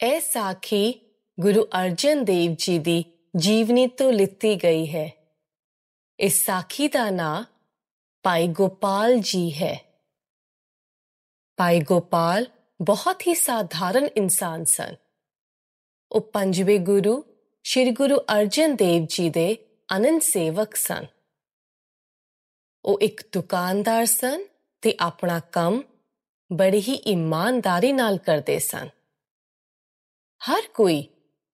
ਇਹ ਸਾਖੀ ਗੁਰੂ ਅਰਜਨ ਦੇਵ ਜੀ ਦੀ ਜੀਵਨੀ ਤੋਂ ਲਿੱਤੀ ਗਈ ਹੈ। ਇਸ ਸਾਖੀ ਦਾ ਨਾਂ ਭਾਈ ਗੋਪਾਲ ਜੀ ਹੈ। ਭਾਈ ਗੋਪਾਲ ਬਹੁਤ ਹੀ ਸਾਧਾਰਨ ਇਨਸਾਨ ਸਨ। ਉਹ ਪੰਜਵੇਂ ਗੁਰੂ ਸ੍ਰੀ ਗੁਰੂ ਅਰਜਨ ਦੇਵ ਜੀ ਦੇ ਅਨੰਦ ਸੇਵਕ ਸਨ। ਉਹ ਇੱਕ ਦੁਕਾਨਦਾਰ ਸਨ ਤੇ ਆਪਣਾ ਕੰਮ ਬੜੀ ਹੀ ਇਮਾਨਦਾਰੀ ਨਾਲ ਕਰਦੇ ਸਨ। ਹਰ ਕੋਈ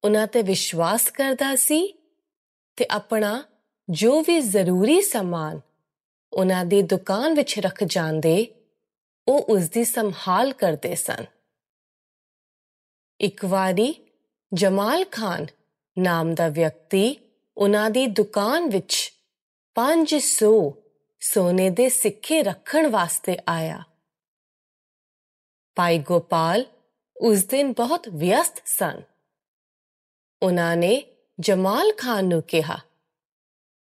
ਉਹਨਾਂ ਤੇ ਵਿਸ਼ਵਾਸ ਕਰਦਾ ਸੀ ਤੇ ਆਪਣਾ ਜੋ ਵੀ ਜ਼ਰੂਰੀ ਸਮਾਨ ਉਹਨਾਂ ਦੀ ਦੁਕਾਨ ਵਿੱਚ ਰੱਖ ਜਾਂਦੇ, ਉਹ ਉਸ ਦੀ ਸੰਭਾਲ ਕਰਦੇ ਸਨ। ਇੱਕ ਵਾਰੀ ਜਮਾਲ ਖਾਨ ਨਾਮ ਦਾ ਵਿਅਕਤੀ ਉਹਨਾਂ ਦੀ ਦੁਕਾਨ ਵਿੱਚ 500 ਸੋਨੇ ਦੇ ਸਿੱਕੇ ਰੱਖਣ ਵਾਸਤੇ ਆਇਆ। ਭਾਈ ਗੋਪਾਲ ਉਸ ਦਿਨ ਬਹੁਤ ਵਿਅਸਤ ਸਨ। ਉਹਨਾਂ ਨੇ ਜਮਾਲ ਖਾਨ ਨੂੰ ਕਿਹਾ,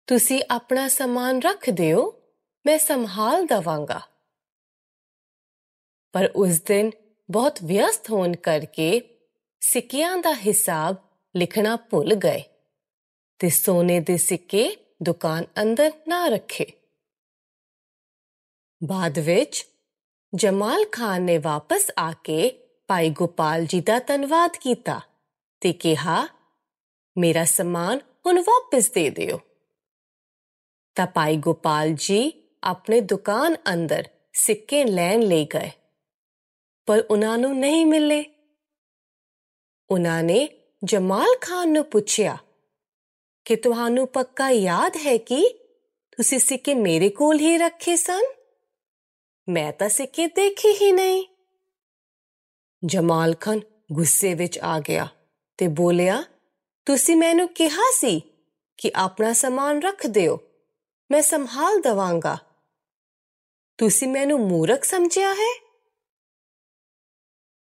ਤੁਸੀਂ ਆਪਣਾ ਸਮਾਨ ਰੱਖ ਦਿਓ, ਮੈਂ ਸੰਭਾਲ ਦਵਾਂਗਾ। ਪਰ ਉਸ ਦਿਨ ਬਹੁਤ ਵਿਅਸਤ ਹੋਣ ਕਰਕੇ ਸਿੱਕਿਆਂ ਦਾ ਹਿਸਾਬ ਲਿਖਣਾ ਭੁੱਲ ਗਏ ਤੇ ਸੋਨੇ ਦੇ ਸਿੱਕੇ ਦੁਕਾਨ ਅੰਦਰ ਨਾ ਰੱਖੇ। ਬਾਅਦ ਵਿੱਚ ਜਮਾਲ ਖਾਨ ਨੇ ਵਾਪਸ ਆ ਕੇ ਭਾਈ ਗੋਪਾਲ ਜੀ ਦਾ ਧੰਨਵਾਦ ਕੀਤਾ ਤੇ ਕਿਹਾ, ਮੇਰਾ ਸਮਾਨ ਹੁਣ ਵਾਪਸ ਦੇ ਦਿਓ। ਤਾਂ ਭਾਈ ਗੋਪਾਲ ਜੀ ਆਪਣੇ ਦੁਕਾਨ ਅੰਦਰ ਸਿੱਕੇ ਲੈਣ ਲਈ ਗਏ, ਪਰ ਉਹਨਾਂ ਨੂੰ ਨਹੀਂ ਮਿਲੇ। ਉਹਨਾਂ ਨੇ ਜਮਾਲ ਖਾਨ ਨੂੰ ਪੁੱਛਿਆ, ਕਿ ਤੁਹਾਨੂੰ ਪੱਕਾ ਯਾਦ ਹੈ ਕਿ ਤੁਸੀਂ ਸਿੱਕੇ ਮੇਰੇ ਕੋਲ ਹੀ ਰੱਖੇ ਸਨ? ਮੈਂ ਤਾਂ ਸਿੱਕੇ ਦੇਖੇ ਹੀ ਨਹੀਂ। ਜਮਾਲ ਖਾਨ ਗੁੱਸੇ ਵਿੱਚ ਆ ਗਿਆ ਤੇ ਬੋਲਿਆ, ਤੁਸੀਂ ਮੈਨੂੰ ਕਿਹਾ ਸੀ ਕਿ ਆਪਣਾ ਸਮਾਨ ਰੱਖ ਦਿਓ, ਮੈਂ ਸੰਭਾਲ ਦਵਾਂਗਾ। ਤੁਸੀਂ ਮੈਨੂੰ ਮੂਰਖ ਸਮਝਿਆ ਹੈ?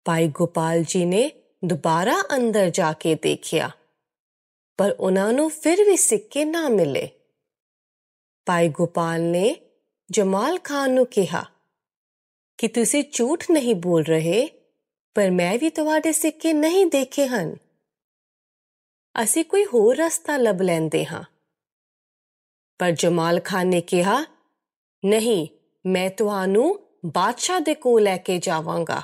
ਭਾਈ ਗੋਪਾਲ ਜੀ ਨੇ ਦੁਬਾਰਾ ਅੰਦਰ ਜਾ ਕੇ ਦੇਖਿਆ, ਪਰ ਉਹਨਾਂ ਨੂੰ ਫਿਰ ਵੀ ਸਿੱਕੇ ਨਾ ਮਿਲੇ। ਭਾਈ ਗੋਪਾਲ ਨੇ ਜਮਾਲ ਖਾਨ ਨੂੰ ਕਿਹਾ ਕਿ ਤੁਸੀਂ ਝੂਠ ਨਹੀਂ ਬੋਲ ਰਹੇ ਪਰ ਮੈਂ ਵੀ ਤੁਹਾਡੇ ਸਿੱਕੇ ਨਹੀਂ ਦੇਖੇ ਹਨ ਅਸੀਂ ਕੋਈ ਹੋਰ ਰਸਤਾ ਲੱਭ ਲੈਂਦੇ ਹਾਂ ਪਰ ਜਮਾਲ ਖਾਨ ਨੇ ਕਿਹਾ ਨਹੀਂ ਮੈਂ ਤੁਹਾਨੂੰ ਬਾਦਸ਼ਾਹ ਦੇ ਕੋਲ ਲੈ ਕੇ ਜਾਵਾਂਗਾ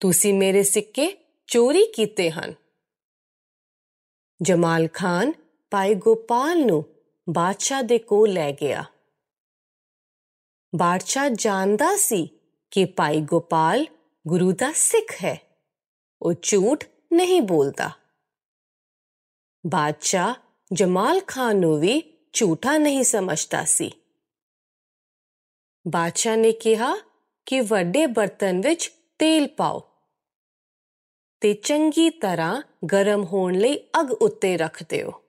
ਤੁਸੀਂ ਮੇਰੇ ਸਿੱਕੇ ਚੋਰੀ ਕੀਤੇ ਹਨ ਜਮਾਲ ਖਾਨ ਭਾਈ ਗੋਪਾਲ ਨੂੰ ਬਾਦਸ਼ਾਹ ਦੇ ਕੋਲ ਲੈ ਗਿਆ ਬਾਦਸ਼ਾਹ ਜਾਣਦਾ ਸੀ ਕਿ ਭਾਈ ਗੋਪਾਲ ਗੁਰੂ ਦਾ ਸਿੱਖ ਹੈ। ਉਹ ਝੂਠ ਨਹੀਂ ਬੋਲਦਾ। ਬਾਦਸ਼ਾਹ ਜਮਾਲ ਖਾਨ ਨੂੰ ਵੀ ਝੂਠਾ ਨਹੀਂ ਸਮਝਦਾ ਸੀ। ਬਾਦਸ਼ਾਹ ਨੇ ਕਿਹਾ ਕਿ ਵੱਡੇ ਬਰਤਨ ਵਿੱਚ ਤੇਲ ਪਾਓ ਤੇ ਚੰਗੀ ਤਰ੍ਹਾਂ ਗਰਮ ਹੋਣ ਲਈ ਅਗ ਉੱਤੇ ਰੱਖ ਦਿਓ।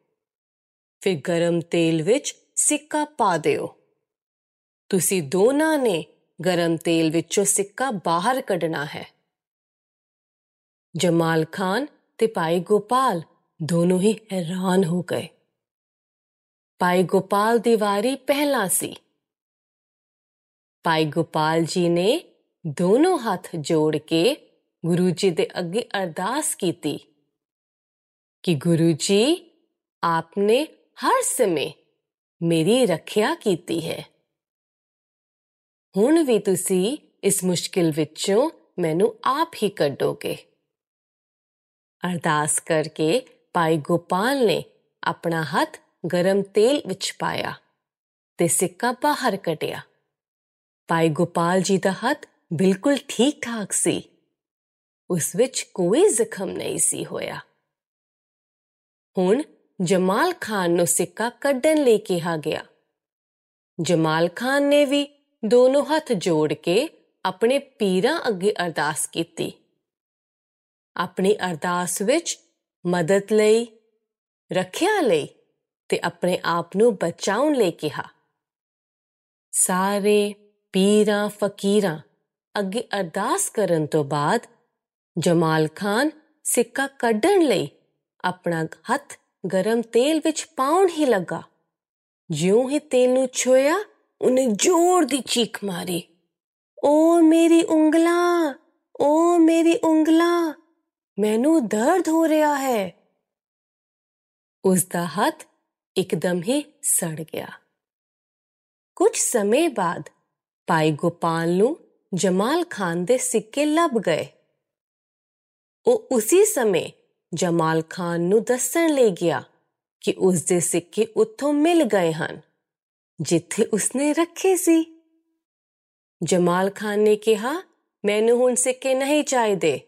ਫਿਰ ਗਰਮ ਤੇਲ ਵਿੱਚ ਸਿੱਕਾ ਪਾ ਦਿਓ। ਤੁਸੀਂ ਦੋਨਾਂ ਨੇ ਗਰਮ ਤੇਲ ਵਿੱਚੋਂ ਸਿੱਕਾ ਬਾਹਰ ਕੱਢਣਾ ਹੈ ਜਮਾਲ ਖਾਨ ਤੇ ਭਾਈ ਗੋਪਾਲ ਦੋਨੋਂ ਹੀ ਹੈਰਾਨ ਹੋ ਗਏ ਭਾਈ ਗੋਪਾਲ ਦੀ ਵਾਰੀ ਪਹਿਲਾਂ ਸੀ ਭਾਈ ਗੋਪਾਲ ਜੀ ਨੇ ਦੋਨੋਂ ਹੱਥ ਜੋੜ ਕੇ ਗੁਰੂ ਜੀ ਦੇ ਅੱਗੇ ਅਰਦਾਸ ਕੀਤੀ ਕਿ ਗੁਰੂ ਜੀ ਆਪਨੇ ਹਰ ਸਮੇਂ ਮੇਰੀ ਰੱਖਿਆ ਕੀਤੀ ਹੈ ਹੁਣ ਵੀ ਤੁਸੀਂ ਇਸ ਮੁਸ਼ਕਿਲ ਵਿੱਚੋਂ ਮੈਨੂੰ ਆਪ ਹੀ ਕੱਢੋਗੇ। ਅਰਦਾਸ ਕਰਕੇ ਭਾਈ ਗੋਪਾਲ ਨੇ ਆਪਣਾ ਹੱਥ ਗਰਮ ਤੇਲ ਵਿੱਚ ਪਾਇਆ ਤੇ ਸਿੱਕਾ ਬਾਹਰ ਕੱਢਿਆ। ਭਾਈ ਗੋਪਾਲ ਜੀ ਦਾ ਹੱਥ ਬਿਲਕੁਲ ਠੀਕ ਠਾਕ ਸੀ। ਉਸ ਵਿੱਚ ਕੋਈ ਜ਼ਖਮ ਨਹੀਂ ਸੀ ਹੋਇਆ। ਹੁਣ ਜਮਾਲ ਖਾਨ ਨੂੰ ਸਿੱਕਾ ਕੱਢਣ ਲਈ ਕਿਹਾ ਗਿਆ। ਜਮਾਲ ਖਾਨ ਨੇ ਵੀ ਦੋਨੋਂ ਹੱਥ ਜੋੜ ਕੇ ਆਪਣੇ ਪੀਰਾਂ ਅੱਗੇ ਅਰਦਾਸ ਕੀਤੀ। ਆਪਣੀ ਅਰਦਾਸ ਵਿੱਚ ਮਦਦ ਲਈ, ਰੱਖਿਆ ਲਈ ਤੇ ਆਪਣੇ ਆਪ ਨੂੰ ਬਚਾਉਣ ਲਈ ਕਿਹਾ। ਸਾਰੇ ਪੀਰਾਂ ਫਕੀਰਾਂ ਅੱਗੇ ਅਰਦਾਸ ਕਰਨ ਤੋਂ ਬਾਅਦ ਜਮਾਲ ਖਾਨ ਸਿੱਕਾ ਕੱਢਣ ਲਈ ਆਪਣਾ ਹੱਥ ਗਰਮ ਤੇਲ ਵਿੱਚ ਪਾਉਣ ਹੀ ਲੱਗਾ। ਜਿਉਂ ਹੀ ਤੇਲ ਨੂੰ ਛੋਇਆ ਉਹਨੇ ਜ਼ੋਰ ਦੀ ਚੀਖ ਮਾਰੀ। ਓ ਮੇਰੀ ਉਂਗਲਾਂ ਓ ਮੇਰੀ ਉਂਗਲਾਂ, ਮੈਨੂੰ ਦਰਦ ਹੋ ਰਿਹਾ ਹੈ। ਉਸ ਦਾ ਹੱਥ ਇੱਕਦਮ ਹੀ ਸੜ ਗਿਆ। ਕੁਝ ਸਮੇਂ ਬਾਅਦ ਭਾਈ ਗੋਪਾਲ ਨੂੰ ਜਮਾਲ ਖਾਨ ਦੇ ਸਿੱਕੇ ਲੱਭ ਗਏ। ਉਹ ਉਸੇ ਸਮੇਂ ਜਮਾਲ ਖਾਨ ਨੂੰ ਦੱਸਣ ਲਈ ਗਿਆ ਕਿ ਉਸ ਦੇ ਸਿੱਕੇ ਉੱਥੋਂ ਮਿਲ ਗਏ ਹਨ। ਜਿੱਥੇ ਉਸਨੇ ਰੱਖੇ ਸੀ। ਜਮਾਲ ਖਾਨ ਨੇ ਕਿਹਾ, ਮੈਨੂੰ ਹੁਣ ਸਿੱਕੇ ਨਹੀਂ ਚਾਹੀਦੇ।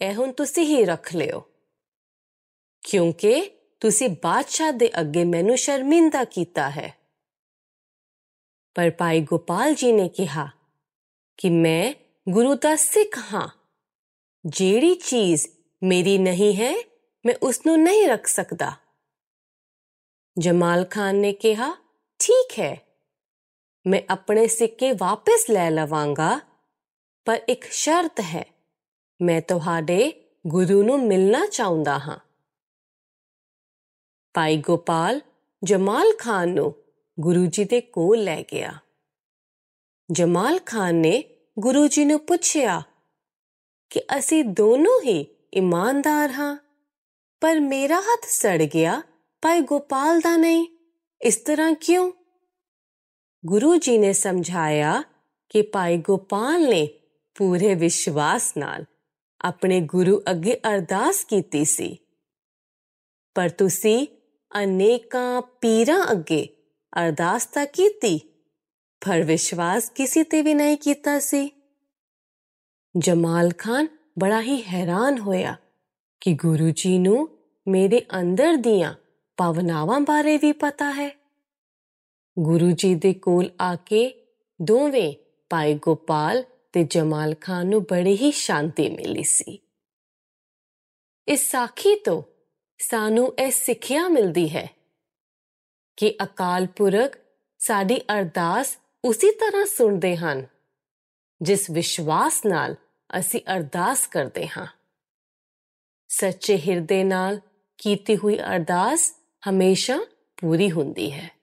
ਇਹ ਹੁਣ ਤੁਸੀਂ ਹੀ ਰੱਖ ਲਿਓ। ਕਿਉਂਕਿ ਤੁਸੀਂ ਬਾਦਸ਼ਾਹ ਦੇ ਅੱਗੇ ਮੈਨੂੰ ਸ਼ਰਮਿੰਦਾ ਕੀਤਾ ਹੈ। ਪਰ ਭਾਈ ਗੋਪਾਲ ਜੀ ਨੇ ਕਿਹਾ ਕਿ ਮੈਂ ਗੁਰੂ ਦਾ ਸਿੱਖ ਹਾਂ। ਜਿਹੜੀ ਚੀਜ਼ ਮੇਰੀ ਨਹੀਂ ਹੈ, ਮੈਂ ਉਸ ਨੂੰ ਨਹੀਂ ਰੱਖ ਸਕਦਾ। ਜਮਾਲ ਖਾਨ ਨੇ ਕਿਹਾ, ਠੀਕ ਹੈ, ਮੈਂ ਆਪਣੇ ਸਿੱਕੇ ਵਾਪਸ ਲੈ ਲਵਾਂਗਾ, ਪਰ ਇੱਕ ਸ਼ਰਤ ਹੈ, ਮੈਂ ਤੁਹਾਡੇ ਗੁਰੂ ਨੂੰ ਮਿਲਣਾ ਚਾਹੁੰਦਾ ਹਾਂ। ਭਾਈ ਗੋਪਾਲ ਜਮਾਲ ਖਾਨ ਨੂੰ ਗੁਰੂ ਜੀ ਦੇ ਕੋਲ ਲੈ ਗਿਆ। ਜਮਾਲ ਖਾਨ ਨੇ ਗੁਰੂ ਜੀ ਨੂੰ ਪੁੱਛਿਆ ਕਿ ਅਸੀਂ ਦੋਨੋਂ ਹੀ ਇਮਾਨਦਾਰ ਹਾਂ, ਪਰ ਮੇਰਾ ਹੱਥ ਸੜ ਗਿਆ ਭਾਈ ਗੋਪਾਲ ਦਾ ਨਹੀਂ। ਇਸ ਤਰ੍ਹਾਂ ਕਿਉਂ? ਗੁਰੂ ਜੀ ਨੇ ਸਮਝਾਇਆ ਕਿ ਭਾਈ ਗੋਪਾਲ ਨੇ ਪੂਰੇ ਵਿਸ਼ਵਾਸ ਨਾਲ ਆਪਣੇ ਗੁਰੂ ਅੱਗੇ ਅਰਦਾਸ ਕੀਤੀ ਸੀ। ਪਰ ਤੁਸੀਂ ਅਨੇਕਾਂ ਪੀਰਾਂ ਅੱਗੇ ਅਰਦਾਸ ਤਾਂ ਕੀਤੀ, ਪਰ ਵਿਸ਼ਵਾਸ ਕਿਸੇ ਤੇ ਵੀ ਨਹੀਂ ਕੀਤਾ ਸੀ। ਜਮਾਲ ਖਾਨ ਬੜਾ ਹੀ ਹੈਰਾਨ ਹੋਇਆ ਕਿ ਗੁਰੂ ਜੀ ਨੂੰ ਮੇਰੇ ਅੰਦਰ ਦੀਆਂ ਭਾਵਨਾਵਾਂ ਬਾਰੇ ਵੀ ਪਤਾ ਹੈ। ਗੁਰੂ ਜੀ ਦੇ ਕੋਲ ਆ ਕੇ ਦੋਵੇਂ ਭਾਈ ਗੋਪਾਲ ਤੇ ਜਮਾਲ ਖਾਨ ਨੂੰ ਬੜੀ ਹੀ ਸ਼ਾਂਤੀ ਮਿਲੀ ਸੀ। ਇਸ ਸਾਖੀ ਤੋਂ ਸਾਨੂੰ ਇਹ ਸਿੱਖਿਆ ਮਿਲਦੀ ਹੈ ਕਿ ਅਕਾਲ ਪੁਰਖ ਸਾਡੀ ਅਰਦਾਸ ਉਸੇ ਤਰ੍ਹਾਂ ਸੁਣਦੇ ਹਨ, ਜਿਸ ਵਿਸ਼ਵਾਸ ਨਾਲ ਅਸੀਂ ਅਰਦਾਸ ਕਰਦੇ ਹਾਂ। ਸੱਚੇ ਹਿਰਦੇ ਨਾਲ ਕੀਤੀ ਹੋਈ ਅਰਦਾਸ ਹਮੇਸ਼ਾ ਪੂਰੀ ਹੁੰਦੀ ਹੈ।